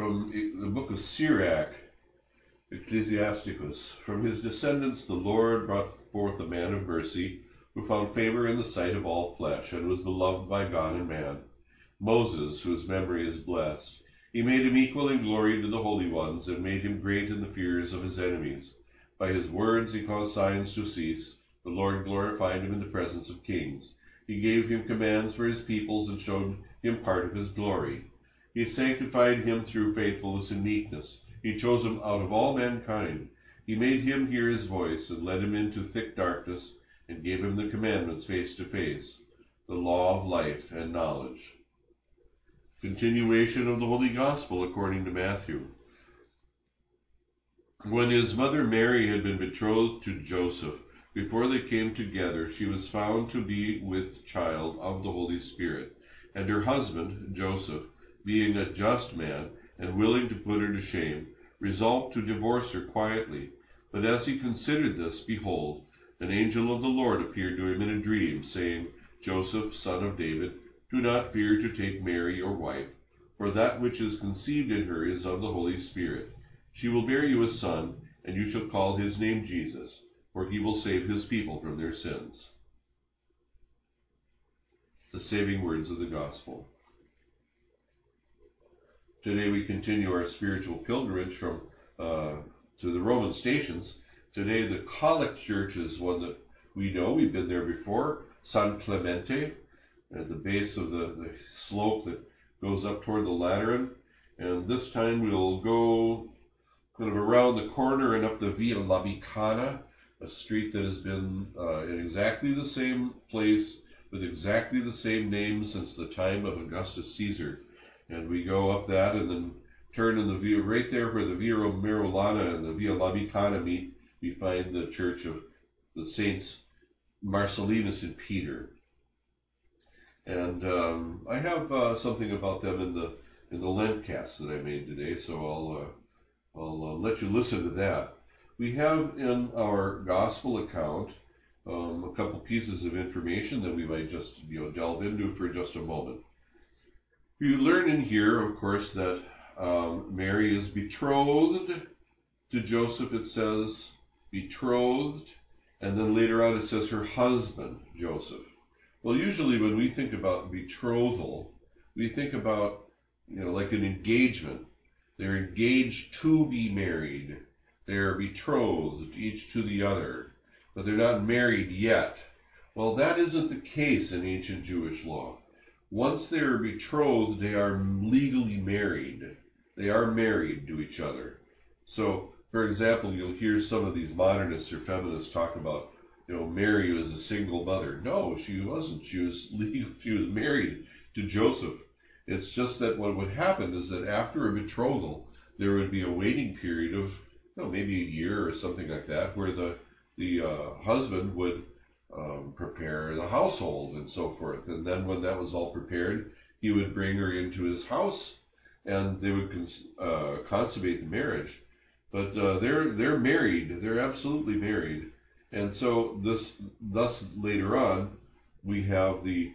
from the book of Sirach, Ecclesiasticus. From his descendants the Lord brought forth a man of mercy, who found favor in the sight of all flesh, and was beloved by God and man. Moses, whose memory is blessed. He made him equal in glory to the holy ones, and made him great in the fears of his enemies. By his words he caused signs to cease. The Lord glorified him in the presence of kings. He gave him commands for his peoples, and showed him part of his glory. He sanctified him through faithfulness and meekness. He chose him out of all mankind. He made him hear his voice, and led him into thick darkness, and gave him the commandments face to face, the law of life and knowledge. Continuation of the Holy Gospel according to Matthew. When his mother Mary had been betrothed to Joseph, before they came together, she was found to be with child of the Holy Spirit. And her husband, Joseph, being a just man, and willing to put her to shame, resolved to divorce her quietly. But as he considered this, behold, an angel of the Lord appeared to him in a dream, saying, Joseph, son of David, do not fear to take Mary your wife, for that which is conceived in her is of the Holy Spirit. She will bear you a son, and you shall call his name Jesus, for he will save his people from their sins. The saving words of the gospel. Today we continue our spiritual pilgrimage from uh, to the Roman stations. Today the Collect Church is one that we know. We've been there before. San Clemente, at the base of the, the slope that goes up toward the Lateran. And this time we'll go kind of around the corner and up the Via Labicana, a street that has been uh, in exactly the same place with exactly the same name since the time of Augustus Caesar. And we go up that and then turn in the view right there where the Via Merulana and the Via Labicana meet. We find the church of the saints Marcellinus and Peter. And um, I have uh, something about them in the in the Lent cast that I made today, so I'll uh, I'll uh, let you listen to that. We have in our gospel account um, a couple pieces of information that we might just you know delve into for just a moment. You learn in here, of course, that um, Mary is betrothed to Joseph. It says betrothed, and then later on it says her husband Joseph. Well, usually when we think about betrothal, we think about, you know, like an engagement. They're engaged to be married. They're betrothed, each to the other, but they're not married yet. Well, that isn't the case in ancient Jewish law. Once they are betrothed, they are legally married. They are married to each other. So, for example, you'll hear some of these modernists or feminists talk about you know, Mary was a single mother. No, she wasn't. She was legal. she was married to Joseph. It's just that what would happen is that after a betrothal, there would be a waiting period of you know, maybe a year or something like that, where the the uh, husband would um, prepare the household and so forth. And then when that was all prepared, he would bring her into his house, and they would cons- uh, consummate the marriage. But uh, they're they're married. They're absolutely married. And so this, thus later on, we have the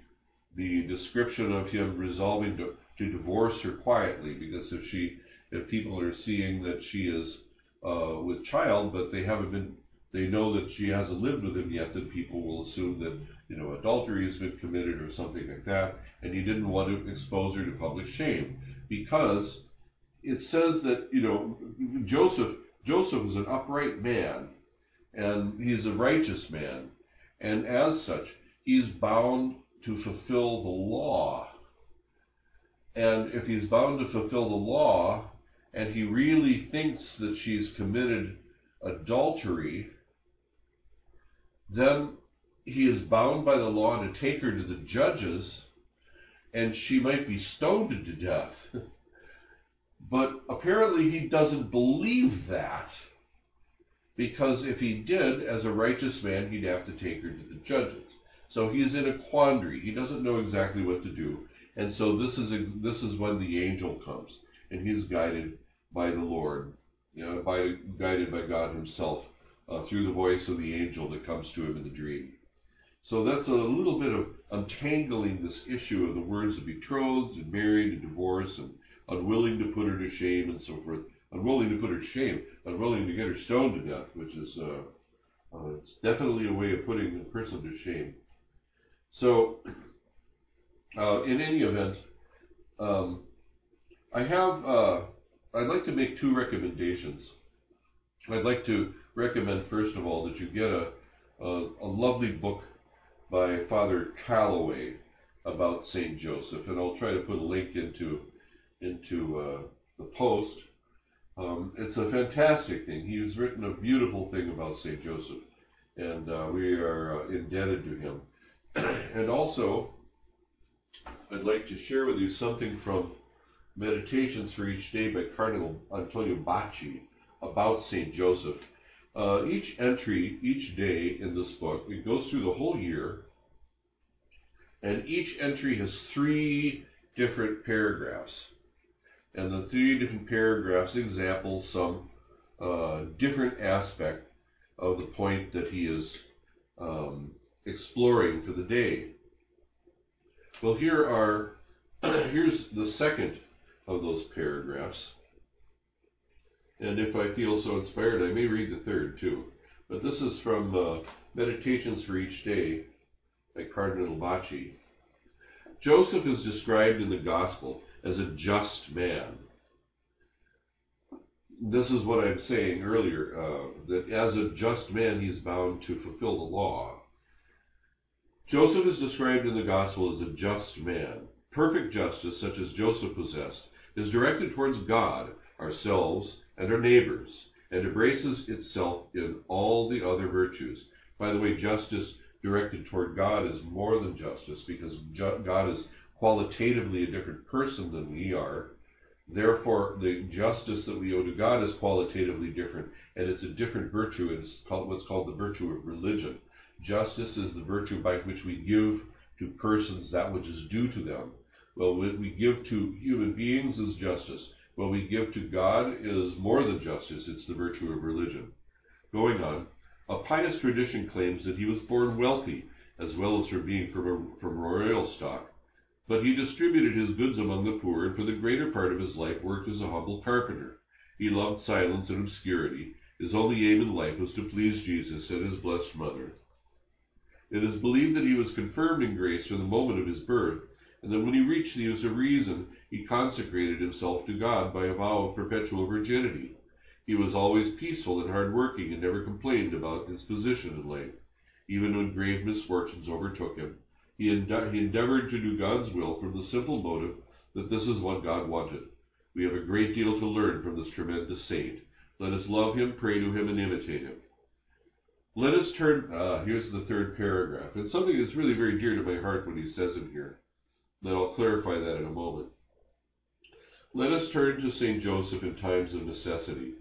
the description of him resolving to, to divorce her quietly, because if she, if people are seeing that she is uh, with child, but they haven't been, they know that she hasn't lived with him yet, then people will assume that you know adultery has been committed or something like that, and he didn't want to expose her to public shame, because it says that you know Joseph Joseph was an upright man and he's a righteous man, and as such, he's bound to fulfill the law. And if he's bound to fulfill the law, and he really thinks that she's committed adultery, then he is bound by the law to take her to the judges, and she might be stoned to death. but apparently he doesn't believe that because if he did, as a righteous man, he'd have to take her to the judges. So he's in a quandary. He doesn't know exactly what to do. And so this is this is when the angel comes, and he's guided by the Lord, you know, by guided by God Himself uh, through the voice of the angel that comes to him in the dream. So that's a little bit of untangling this issue of the words of betrothed and married and divorce and unwilling to put her to shame, and so forth. Unwilling to put her to shame, unwilling to get her stoned to death, which is uh, uh, it's definitely a way of putting a person to shame. So, uh, in any event, um, I have uh, I'd like to make two recommendations. I'd like to recommend first of all that you get a a, a lovely book by Father Calloway about Saint Joseph, and I'll try to put a link into into uh, the post. Um, it's a fantastic thing. He's written a beautiful thing about Saint Joseph, and uh, we are uh, indebted to him. and also, I'd like to share with you something from Meditations for Each Day by Cardinal Antonio Bacci about Saint Joseph. Uh, each entry, each day in this book, it goes through the whole year, and each entry has three different paragraphs. And the three different paragraphs example some uh, different aspect of the point that he is um, exploring for the day. Well, here are here's the second of those paragraphs. And if I feel so inspired, I may read the third too. But this is from uh, Meditations for Each Day by Cardinal Bacci. Joseph is described in the Gospel as a just man. This is what I'm saying earlier, uh, that as a just man, he's bound to fulfill the law. Joseph is described in the Gospel as a just man. Perfect justice, such as Joseph possessed, is directed towards God, ourselves, and our neighbors, and embraces itself in all the other virtues. By the way, justice directed toward God is more than justice because ju- God is qualitatively a different person than we are. Therefore, the justice that we owe to God is qualitatively different, and it's a different virtue. It's called what's called the virtue of religion. Justice is the virtue by which we give to persons that which is due to them. Well, what we give to human beings is justice. What we give to God is more than justice, it's the virtue of religion. Going on, a pious tradition claims that he was born wealthy, as well as from being from, a, from royal stock. But he distributed his goods among the poor, and for the greater part of his life worked as a humble carpenter. He loved silence and obscurity. His only aim in life was to please Jesus and his blessed mother. It is believed that he was confirmed in grace from the moment of his birth, and that when he reached the use of reason, he consecrated himself to God by a vow of perpetual virginity. He was always peaceful and hard-working, and never complained about his position in life. Even when grave misfortunes overtook him, he, ende- he endeavored to do God's will from the simple motive that this is what God wanted. We have a great deal to learn from this tremendous saint. Let us love him, pray to him, and imitate him. Let us turn, uh, here's the third paragraph, and something that's really very dear to my heart when he says it here. Then I'll clarify that in a moment. Let us turn to St. Joseph in times of necessity.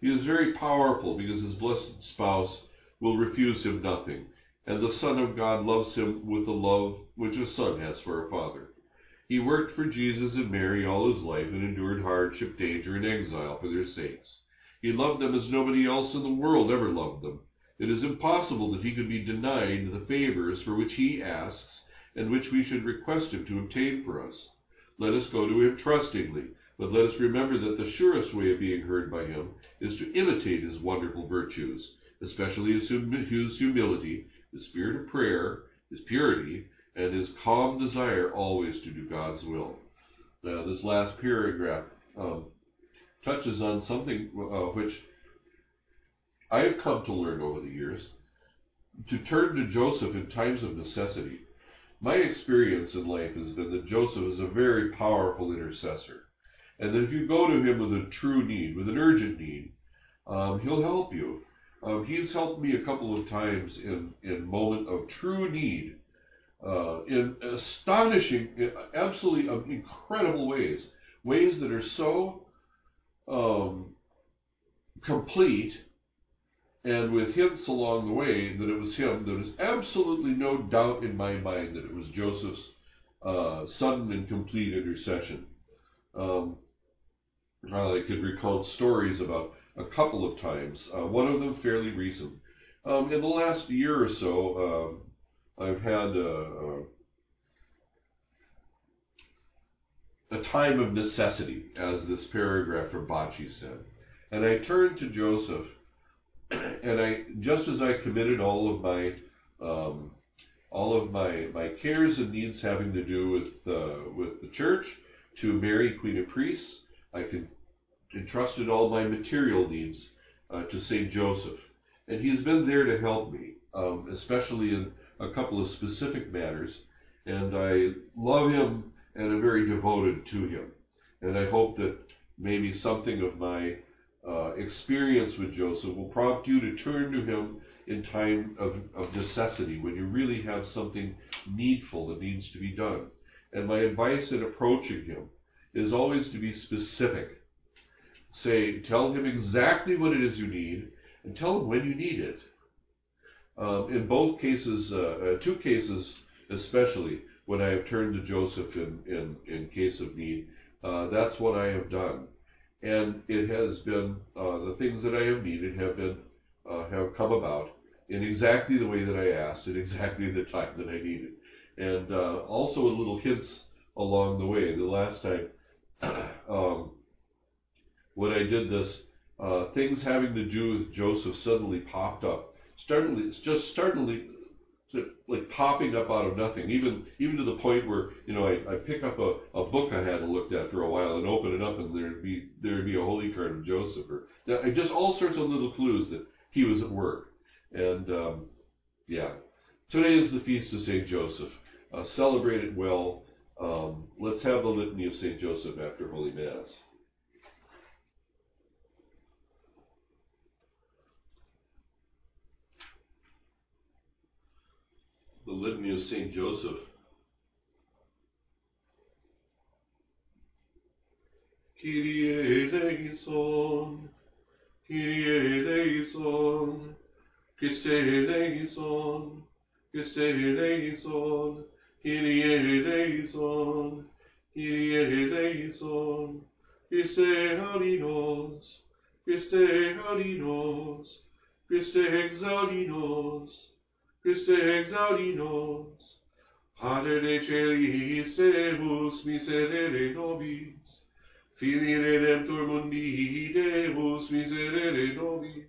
He is very powerful because his blessed spouse will refuse him nothing, and the Son of God loves him with the love which a son has for a father. He worked for Jesus and Mary all his life and endured hardship, danger, and exile for their sakes. He loved them as nobody else in the world ever loved them. It is impossible that he could be denied the favors for which he asks and which we should request him to obtain for us. Let us go to him trustingly, but let us remember that the surest way of being heard by him is to imitate his wonderful virtues, especially his, hum- his humility, his spirit of prayer, his purity, and his calm desire always to do God's will. Now, this last paragraph um, touches on something uh, which I have come to learn over the years to turn to Joseph in times of necessity. My experience in life has been that Joseph is a very powerful intercessor. And that if you go to him with a true need, with an urgent need, um, he'll help you. Um, he's helped me a couple of times in, in moment of true need, uh, in astonishing, absolutely incredible ways, ways that are so um, complete and with hints along the way that it was him. There was absolutely no doubt in my mind that it was Joseph's uh, sudden and complete intercession. Um, I could recount stories about a couple of times, uh, one of them fairly recent. Um, in the last year or so, uh, I've had uh, uh, a time of necessity, as this paragraph from Bacci said. And I turned to Joseph, and I, just as I committed all of my, um, all of my, my cares and needs having to do with, uh, with the church to Mary, Queen of Priests, I entrusted all my material needs uh, to St. Joseph. And he has been there to help me, um, especially in a couple of specific matters. And I love him and am very devoted to him. And I hope that maybe something of my uh, experience with Joseph will prompt you to turn to him in time of, of necessity, when you really have something needful that needs to be done. And my advice in approaching him is always to be specific. Say, tell him exactly what it is you need, and tell him when you need it. Um, in both cases, uh, uh, two cases especially, when I have turned to Joseph in, in, in case of need, uh, that's what I have done. And it has been, uh, the things that I have needed have been, uh, have come about in exactly the way that I asked, in exactly the time that I needed. And uh, also a little hints along the way. The last time, um, when I did this, uh, things having to do with Joseph suddenly popped up. Startling, it's just startling, like popping up out of nothing. Even even to the point where you know I, I pick up a, a book I hadn't looked at for a while and open it up and there'd be there'd be a holy card of Joseph or just all sorts of little clues that he was at work. And um, yeah, today is the feast of Saint Joseph. Uh, celebrate it well. Um, let's have the litany of Saint Joseph after Holy Mass. the Litany of St. Joseph. Kyrie eleison, Kyrie eleison, Christe eleison, Christe eleison, Kyrie eleison, Kyrie eleison, Christe halinos, Christe halinos, Christe exalinos, Christe exalinos, Pater celis Deus miserere nobis, Filii Redemptor Mundi Deus miserere nobis,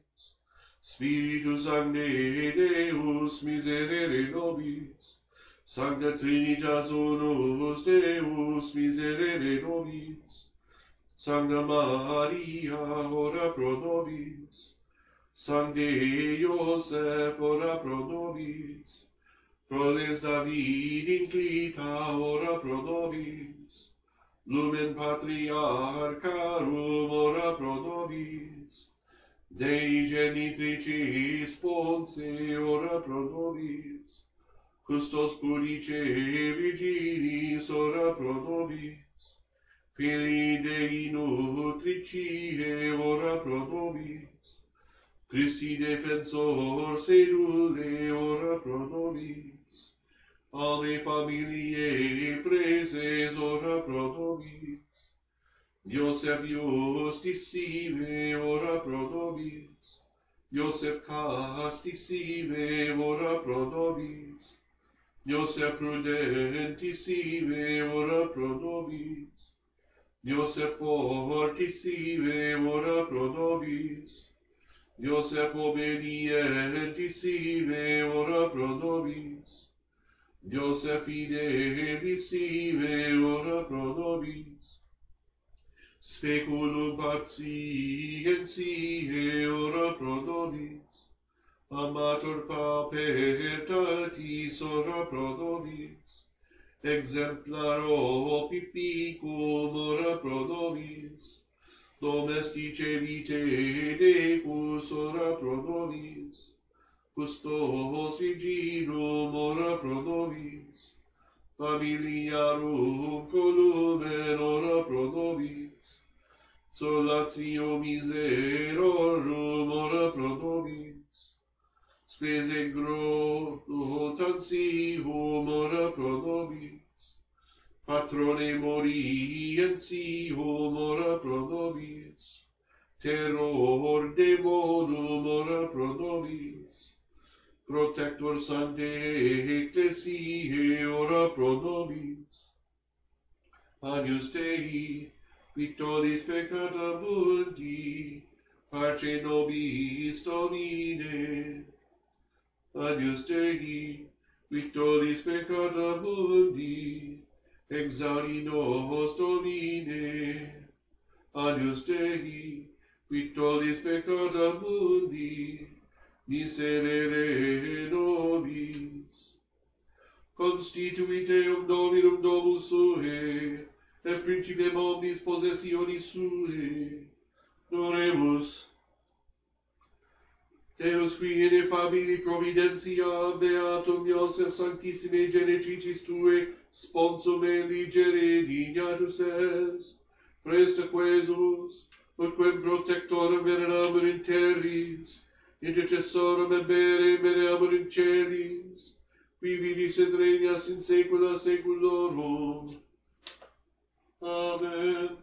Spiritus Sancte Deus miserere nobis, Sancta Trinitas unus Deus miserere nobis, Sancta Maria, ora pro nobis, Sancte Iosef, ora pro nobis, Prodes David inclita, ora pro nobis, Lumen Patriarcharum, ora pro nobis, Dei genitricis Ponce, ora pro nobis, Custos pudice e virgini sora pro nobis, Filii Dei nutricie ora pro nobis, Christi defensor sedule ora pro nobis, Alle familiae preses ora pro nobis, Iosef justissime ora pro nobis, Iosef castissime ora pro nobis, Diose prudentissime ora pro nobis, Diose fortissime ora pro nobis, Diose obedientissime ora pro nobis, Diose fidelissime ora pro nobis, Speculum patientiae ora pro nobis, amator papertatis ora prodovis, exemplaro opipicum ora prodovis, domestice vitae decus ora prodovis, custos vigilum ora prodovis, familiarum columen ora prodovis, solatio miserorum ora prodovis, spese groto tansi homora pronobis, patrone moriensi homora prodobis. Terror demonum ora prodobis. Protector sancte ecclesiae ora prodobis. Agnus Dei, victoris peccata mundi, pace nobis Domine, Adios Dei, victoris peccata mundi, exaudi novos Domine. Adios Dei, victoris peccata mundi, miserere nobis. Constituite eum dominum domus sue, et principem omnis possessionis sue, Deus qui et famili providentia beatum Iosef sanctissime genecicis tue sponsum et ligere dignatus es. Presta quesus, ut quem protectorem veneramur in terris, intercessorum ebere bere veneramur in celis, qui vivis et regnas in saecula saeculorum. Amen.